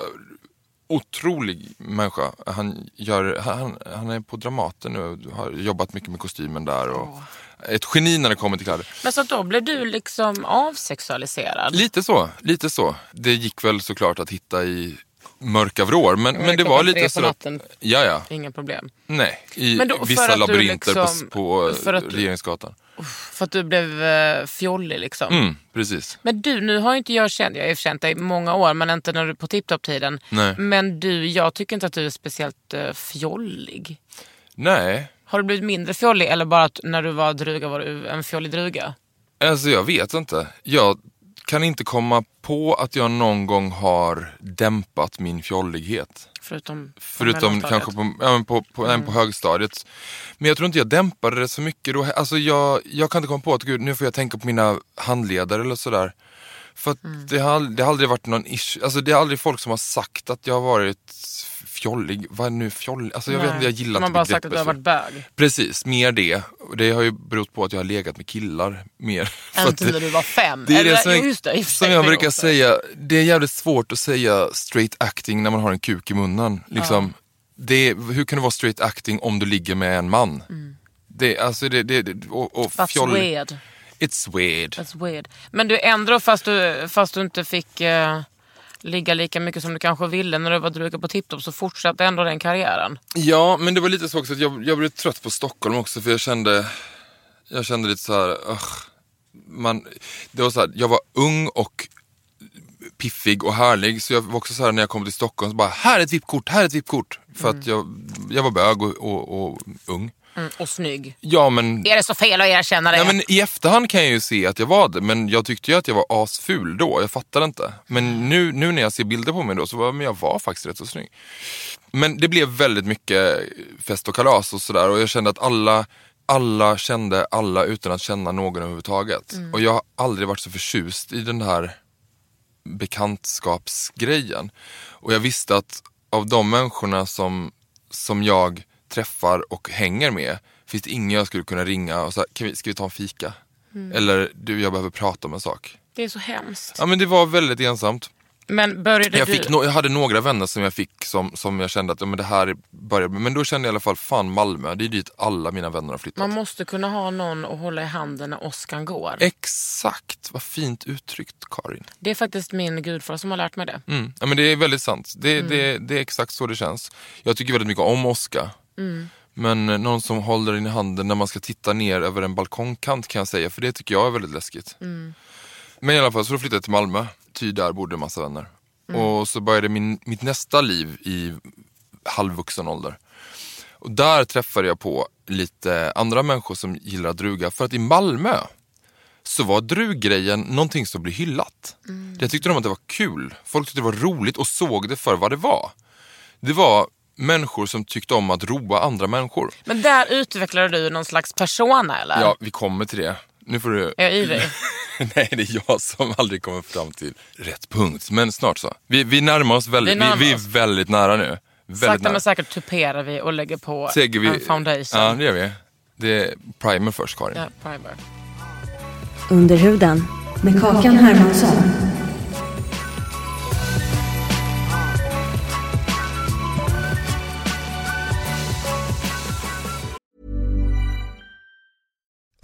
otrolig människa. Han, gör, han, han är på Dramaten nu och har jobbat mycket med kostymen där. Och, Ett geni när det kommer till kläder. Men så då blev du liksom avsexualiserad? Lite så, lite så. Det gick väl såklart att hitta i mörka vrår. Men, men det var lite så. natten. Ja, ja. Inga problem. Nej, i Men då, vissa att labyrinter liksom- på, på för att du- Regeringsgatan. För att du blev uh, fjollig liksom. Mm, precis. Men du, nu har ju inte jag känt, jag har känt dig i många år men inte när du på tipptopp-tiden. Men du, jag tycker inte att du är speciellt uh, fjollig. Nej, Har du blivit mindre fjollig eller bara att när du var druga var du en fjollig druga? alltså jag vet inte. Jag kan inte komma på att jag någon gång har dämpat min fjollighet. Förutom, Förutom kanske på, ja, men på, på, nej, på högstadiet. Men jag tror inte jag dämpade det så mycket då. Alltså jag, jag kan inte komma på att gud, nu får jag tänka på mina handledare eller sådär. För att det, har, det har aldrig varit någon issue. Alltså det är aldrig folk som har sagt att jag har varit fjollig. Vad är nu fjollig? Alltså jag vet inte, jag gillar Man inte har bara sagt att du har varit bög. Precis, mer det. Det har ju berott på att jag har legat med killar mer. Inte det- när du var fem. det är Eller, det som, just det, för som jag det brukar också. säga, det är jävligt svårt att säga straight acting när man har en kuk i munnen. Liksom, det är, hur kan det vara straight acting om du ligger med en man? Det, alltså det, det, det, och, och That's fjoll- weird. It's weird. That's weird. Men du ändå, fast du, fast du inte fick eh, ligga lika mycket som du kanske ville när du var druga på tipptopp så fortsatte ändå den karriären. Ja, men det var lite så också att jag, jag blev trött på Stockholm också för jag kände, jag kände lite så här, ugh, man, det var så här, jag var ung och piffig och härlig så jag var också så här när jag kom till Stockholm så bara, här är ett VIP-kort, här är ett VIP-kort. För att jag, jag var bög och, och, och ung. Mm, och snygg. Ja men, Är det så fel att erkänna det? ja, men i efterhand kan jag ju se att jag var det men jag tyckte ju att jag var asful då, jag fattade inte. Men nu, nu när jag ser bilder på mig då så var men jag var faktiskt rätt så snygg. Men det blev väldigt mycket fest och kalas och sådär och jag kände att alla, alla kände alla utan att känna någon överhuvudtaget. Och jag har aldrig varit så förtjust i den här bekantskapsgrejen. Och jag visste att av de människorna som, som jag träffar och hänger med finns det ingen jag skulle kunna ringa och säga, kan vi, ska vi ta en fika? Eller du, jag behöver prata om en sak. Det är så hemskt. Ja men det var väldigt ensamt. Men började Jag, du... fick no- jag hade några vänner som jag fick som, som jag kände att ja, men det här börjar Men då kände jag i alla fall, fan Malmö, det är dit alla mina vänner har flyttat. Man måste kunna ha någon att hålla i handen när åskan går. Exakt, vad fint uttryckt Karin. Det är faktiskt min gudfar som har lärt mig det. Mm. Ja, men det är väldigt sant. Det, det, det är exakt så det känns. Jag tycker väldigt mycket om Men eh, någon som håller den i handen när man ska titta ner över en balkongkant kan jag säga, för det tycker jag är väldigt läskigt. Men i alla fall, så flyttade jag till Malmö, ty där bodde en massa vänner. Och så började min, mitt nästa liv i halvvuxen ålder. Och där träffade jag på lite andra människor som gillar druga. För att i Malmö så var druggrejen någonting som blev hyllat. Jag tyckte de att det var kul. Folk tyckte det var roligt och såg det för vad det var. Det var människor som tyckte om att roa andra människor. Men där utvecklade du någon slags persona eller? Ja, vi kommer till det. Nu får du... Är jag ivrig? Nej, det är jag som aldrig kommer fram till rätt punkt. Men snart så. Vi, vi närmar oss väldigt, Vi vi, närmar vi är oss. väldigt nära nu. Väldigt Sakta nära. men säkert tuperar vi och lägger på Säger vi, en foundation. Ja, det gör vi. Det är primer först, Karin. Ja, primer. Under huden med Kakan Hermansson.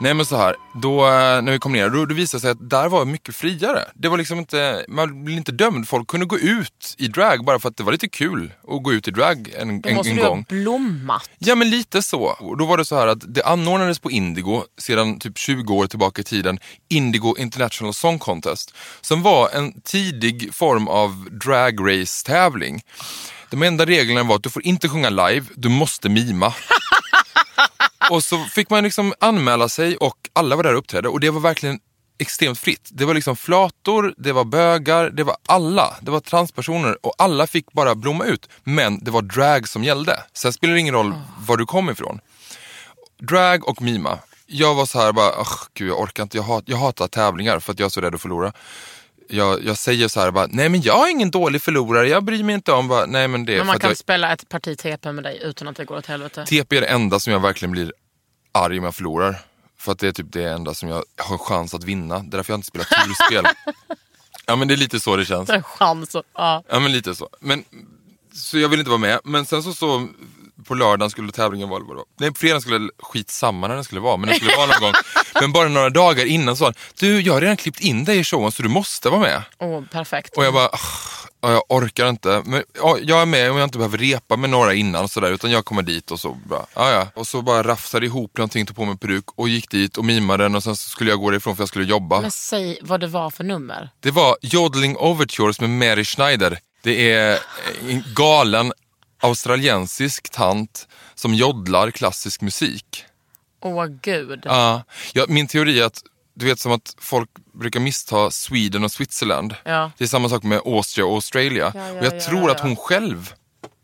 Nej men så här, då eh, när vi kom ner, då, då visade det sig att där var mycket friare. Det var liksom inte, man blev inte dömd. Folk kunde gå ut i drag bara för att det var lite kul att gå ut i drag en, Då en, måste en du ha gång. blommat. Ja men lite så. Och då var det så här att det anordnades på Indigo sedan typ 20 år tillbaka i tiden, Indigo International Song Contest, som var en tidig form av drag race tävling. De enda reglerna var att du får inte sjunga live, du måste mima. och så fick man liksom anmäla sig och alla var där och uppträdde och det var verkligen extremt fritt. Det var liksom flator, det var bögar, det var alla. Det var transpersoner och alla fick bara blomma ut. Men det var drag som gällde. Sen spelar det ingen roll var du kom ifrån. Drag och mima. Jag var så här bara, "Ugh, gud jag orkar inte, jag, hat, jag hatar tävlingar för att jag är så rädd att förlora. Jag, jag säger så här bara, nej men jag är ingen dålig förlorare, jag bryr mig inte om, bara, nej men det är Men man kan jag, spela ett parti TP med dig utan att det går åt helvete. TP är det enda som jag verkligen blir arg om jag förlorar. För att det är typ det enda som jag har chans att vinna. Det är därför jag inte spelar turspel. ja men det är lite så det känns. En chans. att- Ja. Ja men lite så. Men, så jag vill inte vara med. Men sen så, så på lördagen skulle tävlingen vara, var. Nej på fredagen skulle skitsamma när den skulle vara. Men den skulle vara någon gång. Men bara några dagar innan sa han, du jag har redan klippt in dig i showen så du måste vara med. Åh, perfekt. Och jag bara, "Ah, ja, jag orkar inte. Men, ja, jag är med om jag inte behöver repa med några innan och sådär. Utan jag kommer dit och så bara, ja ja. Och så bara rafsade ihop någonting, tog på mig peruk och gick dit och mimade den och sen skulle jag gå därifrån för jag skulle jobba. Men säg vad det var för nummer. Det var Jodling Overtures med Mary Schneider. Det är en galen australiensisk tant som joddlar klassisk musik. Åh gud. Ja, ja, min teori är att du vet som att folk brukar missta Sweden och Switzerland. Ja. Det är samma sak med Austria och Australia. Ja, ja, och jag ja, tror att hon själv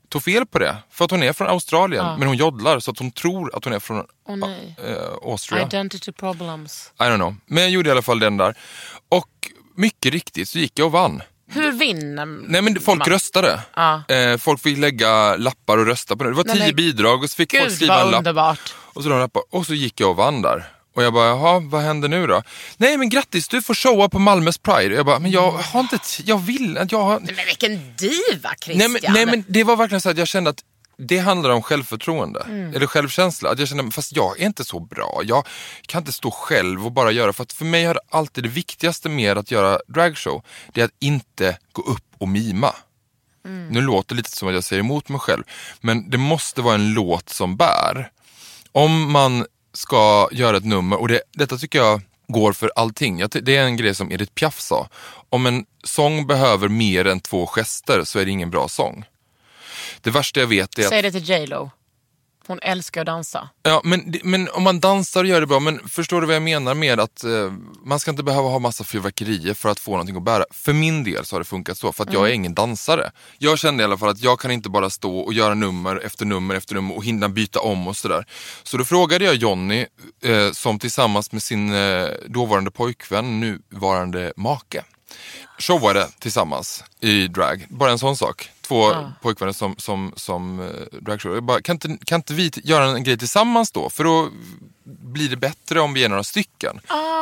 tog fel på det. För att hon är från Australien, men hon joddlar så att hon tror att hon är från nej. äh, Austria. Identity problems. I don't know. Men jag gjorde i alla fall den där. Och mycket riktigt så gick jag och vann. Hur vinner Nej men folk man? röstade. Ja. Eh, folk fick lägga lappar och rösta på det. Det var Nej, tio men- bidrag och så fick folk Gud skriva en lapp. underbart. Och så, de lappar. och så gick jag och vann där. Och jag bara, jaha, vad händer nu då? Nej men grattis, du får showa på Malmös Pride. Och jag bara, men jag har inte, jag vill, jag har... Men vilken diva Christian. Nej men, nej men det var verkligen så att jag kände att det handlar om självförtroende. Mm. Eller självkänsla. Att jag kände, fast jag är inte så bra. Jag kan inte stå själv och bara göra. För att för mig har alltid det viktigaste med att göra dragshow, det är att inte gå upp och mima. Mm. Nu låter det lite som att jag säger emot mig själv. Men det måste vara en låt som bär. Om man ska göra ett nummer, och det, detta tycker jag går för allting. Det är en grej som Edith Piaf sa. Om en sång behöver mer än två gester så är det ingen bra sång. Det värsta jag vet är att Säg det till J Lo. Hon älskar att dansa. Ja, men, men om man dansar och gör det bra, men förstår du vad jag menar med att eh, man ska inte behöva ha massa fyrverkerier för att få någonting att bära. För min del så har det funkat så, för att jag är ingen dansare. Jag kände i alla fall att jag kan inte bara stå och göra nummer efter nummer efter nummer och hinna byta om och sådär. Så då frågade jag Jonny, eh, som tillsammans med sin eh, dåvarande pojkvän, nuvarande make, showade tillsammans i drag. Bara en sån sak. Två pojkvänner som, som, som uh, bara, kan, inte, kan inte vi göra en grej tillsammans då? För då blir det bättre om vi är några stycken.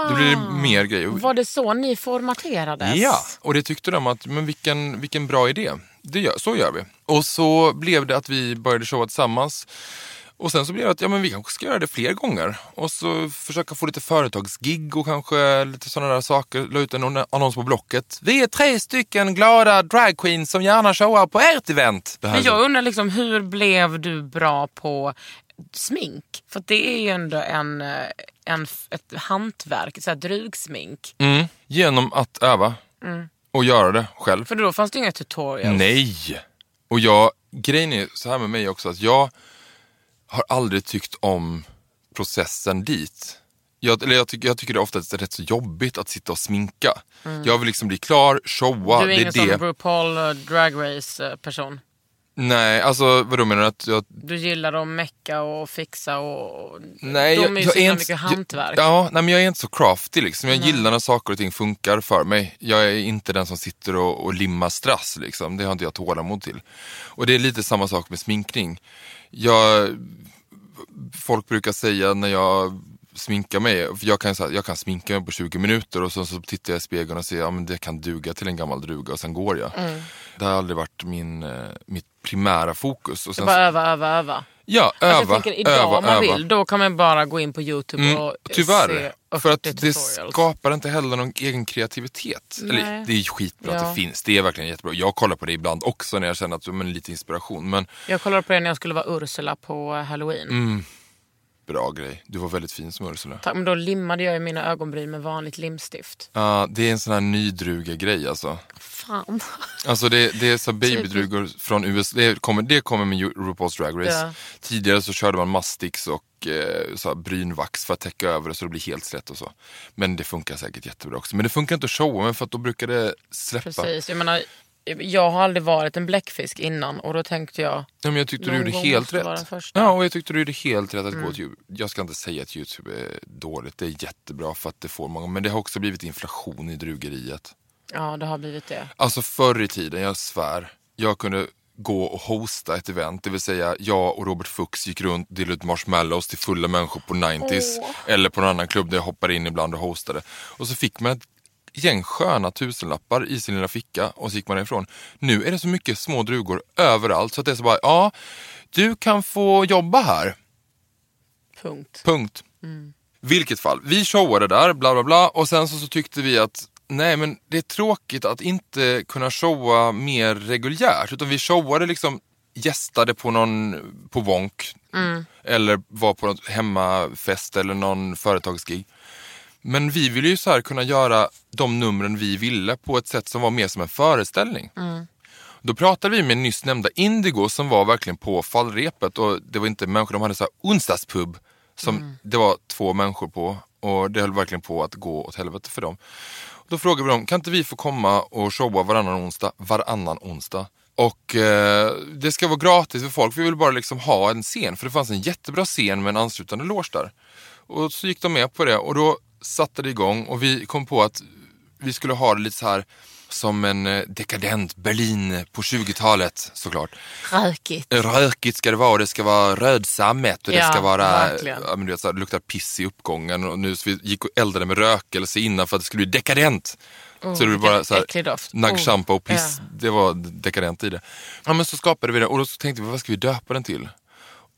Då blir det mer grejer. Var det så ni formaterades? Ja, och det tyckte de att, men vilken, vilken bra idé. Det gör, så gör vi. Och så blev det att vi började showa tillsammans. Och sen så blev det att ja, men vi kanske ska göra det fler gånger. Och så försöka få lite företagsgig och kanske lite sådana där saker. La ut en annon- annons på Blocket. Vi är tre stycken glada dragqueens som gärna showar på ert event. Men jag undrar liksom, hur blev du bra på smink? För det är ju ändå en, eh, en, ett hantverk, så här drugsmink. mm, genom att öva och göra det själv. För då fanns det inga tutorials. Nej! Och jag, grejen är så här med mig också att jag har aldrig tyckt om processen dit. Jag, eller jag, tycker, jag tycker det ofta är rätt så jobbigt att sitta och sminka. Jag vill liksom bli klar, showa, Du är det ingen är sån det. RuPaul eh, Drag Race eh, person. Nej, alltså vadå menar du? Att jag, Du gillar att mecka och fixa och... nej, de jag, är ju jag så himla mycket hantverk. Jag, ja, nej, men jag är inte så crafty liksom. Jag gillar när saker och ting funkar för mig. Jag är inte den som sitter och, och limmar strass liksom. Det har inte jag tålamod till. Och det är lite samma sak med sminkning. Jag, folk brukar säga när jag sminkar mig, jag kan, här, jag kan sminka mig på 20 minuter och så, så tittar jag i spegeln och ser att ja, men det kan duga till en gammal druga och sen går jag. Mm. Det har aldrig varit min, eh, mitt primära fokus. Och sen, Bara öva, öva, öva. ja, Alltså öva, jag tänker, idag öva, om man öva. vill, då kan man bara gå in på YouTube Mm, och tyvärr. se För att 80 det skapar inte heller någon egen kreativitet. Eller, Nej. det är skitbra att Ja. det finns. Det är verkligen jättebra. Jag kollar på det ibland också när jag känner att men, lite inspiration. Men Jag kollade på det när jag skulle vara Ursula på eh, halloween. Mm. Bra grej. Du var väldigt fin som Ursula. Tack, Men då limmade jag ju mina ögonbryn med vanligt limstift. Ja, det är en sån här nydruga grej alltså. Fan. Alltså det, det är så babydrugor från USA. Det kommer, det kommer med Ru- RuPaul's Drag Race. Ja. Tidigare så körde man mastix och eh, så brynvax för att täcka över det så det blir helt slätt och så. Men det funkar säkert jättebra också. Men det funkar inte att showa med för att då brukar det släppa. Precis. Jag menar, jag har aldrig varit en bläckfisk innan och då tänkte jag... Ja, men jag tyckte du gjorde helt rätt. Ja, och jag tyckte du gjorde helt rätt att Mm. gå till Youtube. Jag ska inte säga att Youtube är dåligt. Det är jättebra för att det får många. Men det har också blivit inflation i drugeriet. Ja, det har blivit det. Alltså förr i tiden, jag svär. Jag kunde gå och hosta ett event. Det vill säga jag och Robert Fuchs gick runt och delade ut marshmallows till fulla människor på 90s. Eller på någon annan klubb där jag hoppade in ibland och hostade. Och så fick man ett gäng sköna tusenlappar i sin lilla ficka och så gick man ifrån. Nu är det så mycket små drugor överallt så att det är så bara, ja, du kan få jobba här. Punkt. Punkt. Vilket fall, vi showade där, bla bla bla och sen så, så tyckte vi att nej men det är tråkigt att inte kunna showa mer reguljärt. Utan vi showade liksom, gästade på någon, på Wonk. Eller var på något hemmafest eller någon företagsgig. Men vi ville ju så här kunna göra de numren vi ville på ett sätt som var mer som en föreställning. Då pratade vi med nyss nämnda Indigo som var verkligen på fallrepet och det var inte människor, de hade så här onsdagspub som det var två människor på och det höll verkligen på att gå åt helvete för dem. Då frågade vi dem, kan inte vi få komma och showa varannan onsdag, varannan onsdag? Och eh, det ska vara gratis för folk, vi vill bara liksom ha en scen för det fanns en jättebra scen med en anslutande loge där. Och så gick de med på det och då satte det igång och vi kom på att vi skulle ha det lite så här som en eh, dekadent Berlin på 20-talet såklart. Rökigt. Rökigt ska det vara och det ska vara rödsammet och det Ja, ska vara, ja, men du vet, så här, det luktar piss i uppgången och nu så vi gick och eldade med rökelse innan för att det skulle bli dekadent. så det var bara så här, naggchampa och piss, Ja. det var dekadent i det. Ja men så skapade vi det och då så tänkte vi vad ska vi döpa den till?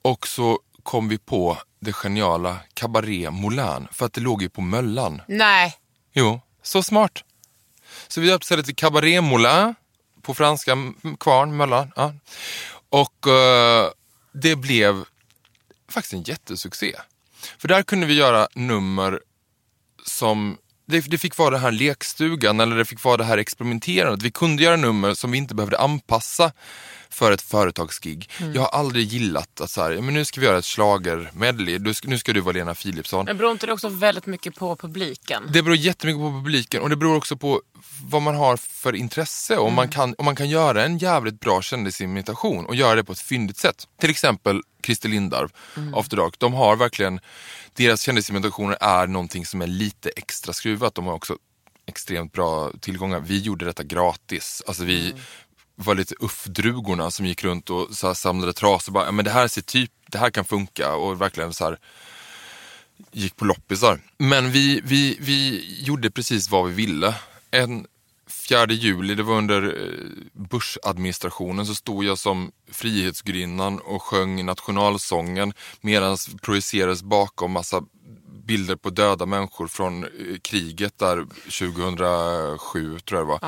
Och så kom vi på det geniala Cabaret Moulin för att det låg ju på Möllan. Nej. Jo, så smart. Så vi döpte istället till Cabaret Moulin, på franska, kvarn, Möllan. Ja. Och eh, det blev faktiskt en jättesuccé. För där kunde vi göra nummer som det, det fick vara den här lekstugan eller det fick vara det här experimenterandet. Vi kunde göra nummer som vi inte behövde anpassa för ett företagsgig. Jag har aldrig gillat att så här, men nu ska vi göra ett schlagermedley. Nu ska du vara Lena Philipsson. Men beror inte det också väldigt mycket på publiken? Det beror jättemycket på publiken och det beror också på vad man har för intresse. Om, man, kan, om man kan göra en jävligt bra kändisimitation och göra det på ett fyndigt sätt. Till exempel Christer Lindarw, After Dark. De har verkligen, deras kändisimitationer är någonting som är lite extra skruvat. De har också extremt bra tillgångar. Vi gjorde detta gratis. Alltså vi var lite uffdrugorna som gick runt och så här samlade trasor. Bara, men det här ser typ, det här kan funka och verkligen så här gick på loppisar. Men vi, vi, vi gjorde precis vad vi ville. En 4 juli, det var under eh, Bush-administrationen, så stod jag som Frihetsgudinnan och sjöng nationalsången medan projicerades bakom massa bilder på döda människor från eh, kriget där 2007 tror jag det var.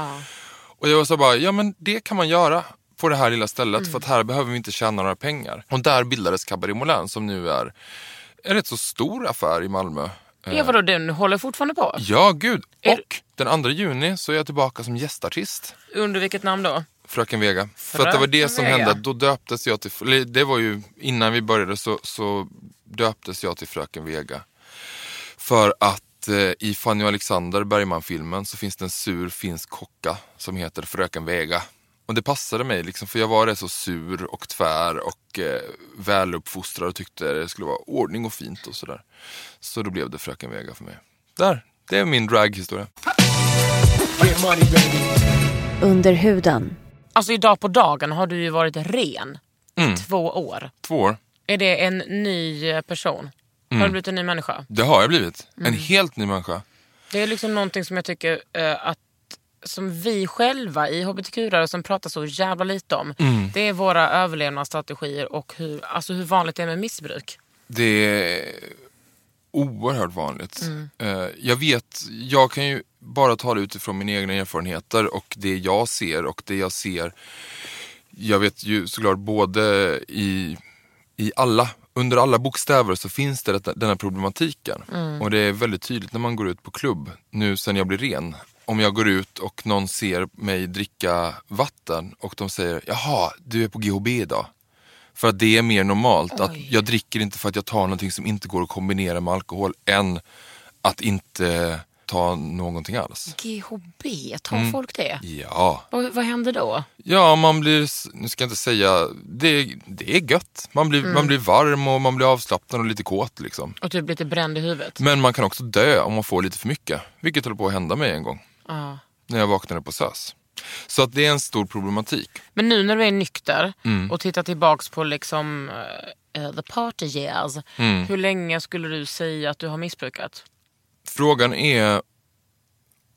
Och jag var så bara, ja men det kan man göra på det här lilla stället för att här behöver vi inte tjäna några pengar. Och där bildades Cabaret Molin som nu är en rätt så stor affär i Malmö. Ja, vadå, den håller fortfarande på? Ja, gud. Är- Och den 2 juni så är jag tillbaka som gästartist. Under vilket namn då? Fröken Vega. För att det var det Fröken som Vega. hände. Då döptes jag till, eller det var ju innan vi började så, så döptes jag till Fröken Vega. För att eh, i Fanny och Alexander, Bergman-filmen, så finns det en sur finsk kocka som heter Fröken Vega. Och det passade mig, liksom, för jag var så sur och tvär och eh, väluppfostrad och tyckte det skulle vara ordning och fint och sådär. Så då blev det Fröken Vega för mig. Där, det är min draghistoria. Under huden. Alltså idag på dagen har du ju varit ren Mm. i två år. Två år. Är det en ny eh, person? Mm. Har du blivit en ny människa? Det har jag blivit. Mm. En helt ny människa. Det är liksom någonting som jag tycker eh, att som vi själva i hbtq-rörelsen pratar så jävla lite om. Mm. Det är våra överlevnadsstrategier och hur, alltså hur vanligt det är med missbruk. Det är oerhört vanligt. Eh, Jag vet, jag kan ju bara tala utifrån mina egna erfarenheter och det jag ser och det jag ser. Jag vet ju såklart både i, i alla, under alla bokstäver så finns det den här problematiken. Och det är väldigt tydligt när man går ut på klubb, nu sen jag blir ren. Om jag går ut och någon ser mig dricka vatten och de säger jaha, du är på GHB idag. För att det är mer normalt. Att jag dricker inte för att jag tar någonting som inte går att kombinera med alkohol än att inte ta någonting alls. GHB, tar Mm. folk det? Ja, Och vad händer då? ja man blir, nu ska jag inte säga, det, det är gött. Man blir, man blir varm och man blir avslappnad och lite kåt liksom. Och typ lite bränd i huvudet? Men man kan också dö om man får lite för mycket. Vilket höll på att hända mig en gång. Ja. När jag vaknade på SÖS. Så att det är en stor problematik. Men nu när du är nykter Mm. och tittar tillbaks på liksom eh, the party years. Mm. Hur länge skulle du säga att du har missbrukat? Frågan är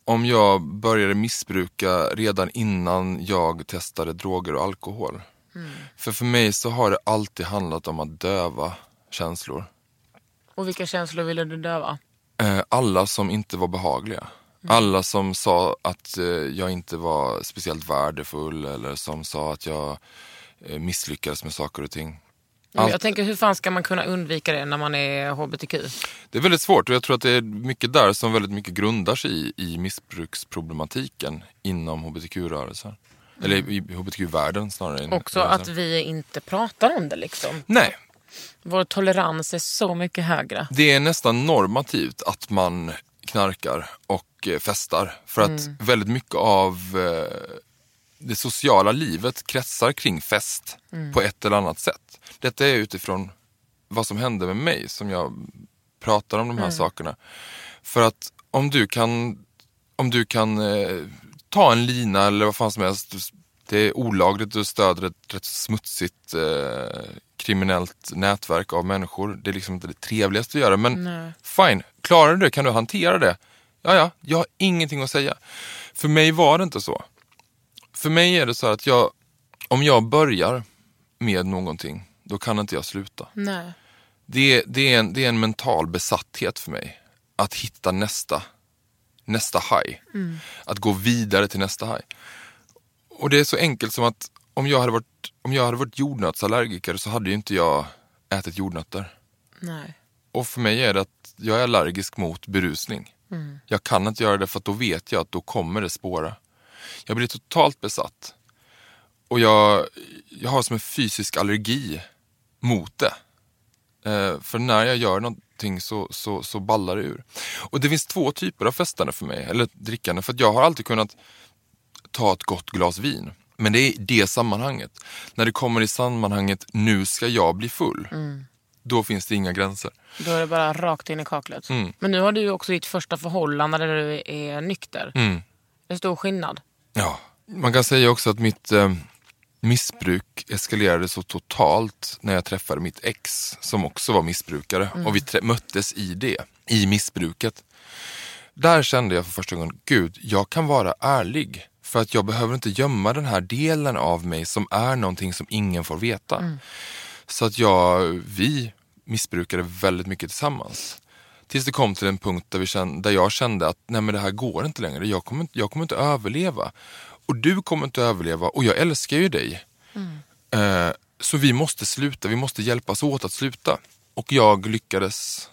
om jag började missbruka redan innan jag testade droger och alkohol. För för mig så har det alltid handlat om att döva känslor. Och vilka känslor ville du döva? Eh, Alla som inte var behagliga. Alla som sa att eh, jag inte var speciellt värdefull eller som sa att jag eh, misslyckades med saker och ting. Allt- Jag tänker hur fan ska man kunna undvika det när man är hbtq? Det är väldigt svårt och jag tror att det är mycket där som väldigt mycket grundar sig i, i missbruksproblematiken inom hbtq-rörelsen. Eller i hbtq-världen snarare. Också att vi inte pratar om det liksom. Nej, Vår tolerans är så mycket högre. det är nästan normativt att man knarkar och eh, festar. För att väldigt mycket av eh, det sociala livet kretsar kring fest på ett eller annat sätt. Detta är utifrån vad som hände med mig som jag pratar om de här sakerna. För att om du kan, om du kan eh, ta en lina eller vad fan som helst. Det är olagligt, du stöder ett rätt smutsigt eh, kriminellt nätverk av människor. Det är liksom inte det trevligaste att göra men fine, klarar du det kan du hantera det. Ja, ja, jag har ingenting att säga. För mig var det inte så. För mig är det så att jag, om jag börjar med någonting, då kan inte jag sluta. Nej. Det, det, är en, det är en mental besatthet för mig. Att hitta nästa, nästa high. Att gå vidare till nästa high. Och det är så enkelt som att om jag hade varit, om jag hade varit jordnötsallergiker så hade ju inte jag ätit jordnötter. Nej. Och för mig är det att jag är allergisk mot berusning. Jag kan inte göra det för då vet jag att då kommer det spåra. Jag blir totalt besatt. Och jag, jag har som en fysisk allergi mot det. Eh, för när jag gör någonting så, så, så ballar det ur. Och det finns två typer av festande för mig, eller drickande. För att jag har alltid kunnat ta ett gott glas vin. Men det är det sammanhanget. När det kommer i sammanhanget, nu ska jag bli full. Då finns det inga gränser. Då är det bara rakt in i kaklet. Mm. Men nu har du också ditt första förhållande där du är nykter. Mm. Det är stor skillnad. Ja, man kan säga också att mitt eh, missbruk eskalerade så totalt när jag träffade mitt ex som också var missbrukare. Och vi möttes i det, i missbruket. Där kände jag för första gången, gud, jag kan vara ärlig. För att jag behöver inte gömma den här delen av mig som är någonting som ingen får veta. Så att jag, vi missbrukade väldigt mycket tillsammans. Tills det kom till en punkt där, vi kände, där jag kände att nej men det här går inte längre. Jag kommer, inte- jag kommer inte överleva. Och du kommer inte överleva och jag älskar ju dig. Eh, så vi måste sluta, vi måste hjälpas åt att sluta. Och jag lyckades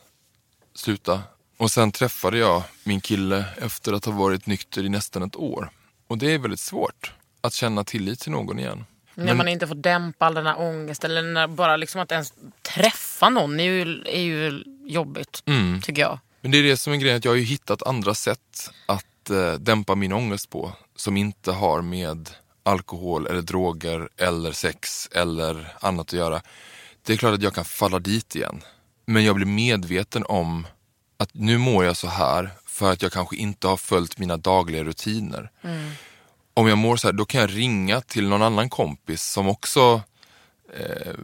sluta. Och sen träffade jag min kille efter att ha varit nykter i nästan ett år. Och det är väldigt svårt att känna tillit till någon igen. När man inte får dämpa all den här ångesten. Eller när bara liksom att ens träffa någon är ju, är ju jobbigt. Mm. Tycker jag. Men det är det som är grejen, att jag har ju hittat andra sätt att eh, dämpa min ångest på. Som inte har med alkohol eller droger eller sex eller annat att göra. Det är klart att jag kan falla dit igen. Men jag blir medveten om att nu mår jag så här för att jag kanske inte har följt mina dagliga rutiner. Om jag mår så här, då kan jag ringa till någon annan kompis som också eh,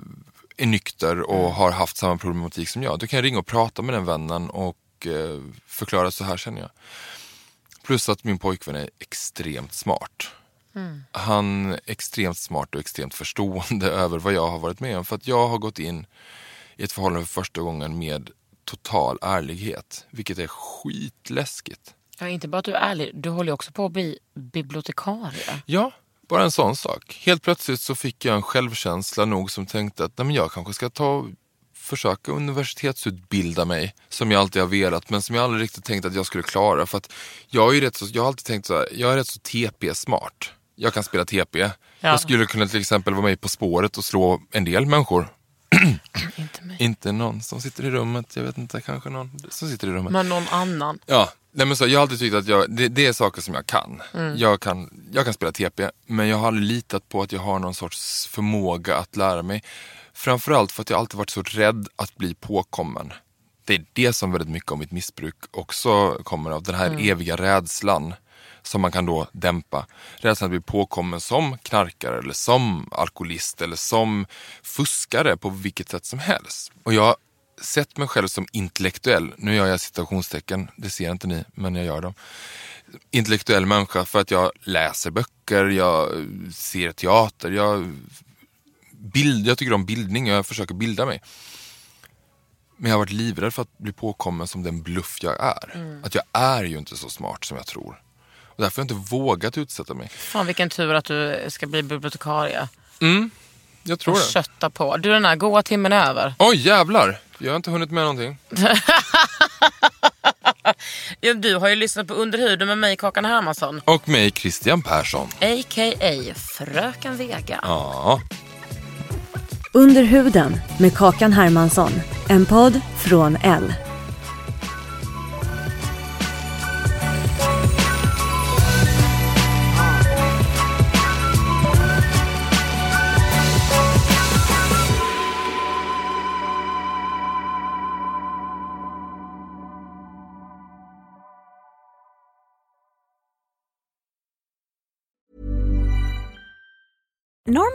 är nykter och har haft samma problematik som jag. Då kan jag ringa och prata med den vännen och eh, förklara så här känner jag. Plus att min pojkvän är extremt smart. Han är extremt smart och extremt förstående över vad jag har varit med om. För att jag har gått in i ett förhållande för första gången med total ärlighet. Vilket är skitläskigt. Ja, inte bara att du är ärlig, du håller också på att bli bibliotekarie. Ja, bara en sån sak. Helt plötsligt så fick jag en självkänsla nog som tänkte att nej, men jag kanske ska ta försöka universitetsutbilda mig. Som jag alltid har velat men som jag aldrig riktigt tänkt att jag skulle klara. För att jag, är rätt så, jag har alltid tänkt så här, jag är rätt så TP-smart. Jag kan spela TP. Jag skulle kunna till exempel vara med På spåret och slå en del människor. Inte mig. Inte någon som sitter i rummet, jag vet inte, kanske någon som sitter i rummet. Men någon annan. Ja, nej men så, jag har alltid tyckt att jag, det, det är saker som jag kan. Jag kan. Jag kan spela TP, men jag har aldrig litat på att jag har någon sorts förmåga att lära mig. Framförallt för att jag alltid varit så rädd att bli påkommen. Det är det som väldigt mycket av mitt missbruk också kommer av. Den här eviga rädslan som man kan då dämpa. Rädslan att bli påkommen som knarkare eller som alkoholist eller som fuskare på vilket sätt som helst. Och jag sett mig själv som intellektuell. Nu gör jag citationstecken, det ser inte ni, men jag gör dem. Intellektuell människa för att jag läser böcker, jag ser teater, jag, bild, jag tycker om bildning, jag försöker bilda mig. Men jag har varit livrädd för att bli påkommen som den bluff jag är. Att jag är ju inte så smart som jag tror. Och därför har jag inte vågat utsätta mig. Fan vilken tur att du ska bli bibliotekarie. Jag tror Och det. kötta på. Du den här goa timmen är över. Oj jävlar! Jag har inte hunnit med någonting. Ja, du har ju lyssnat på Under huden med mig Kakan Hermansson. Och mig Christian Persson. A.k.a. Fröken Vega. Ja. Under huden med Kakan Hermansson. En podd från L.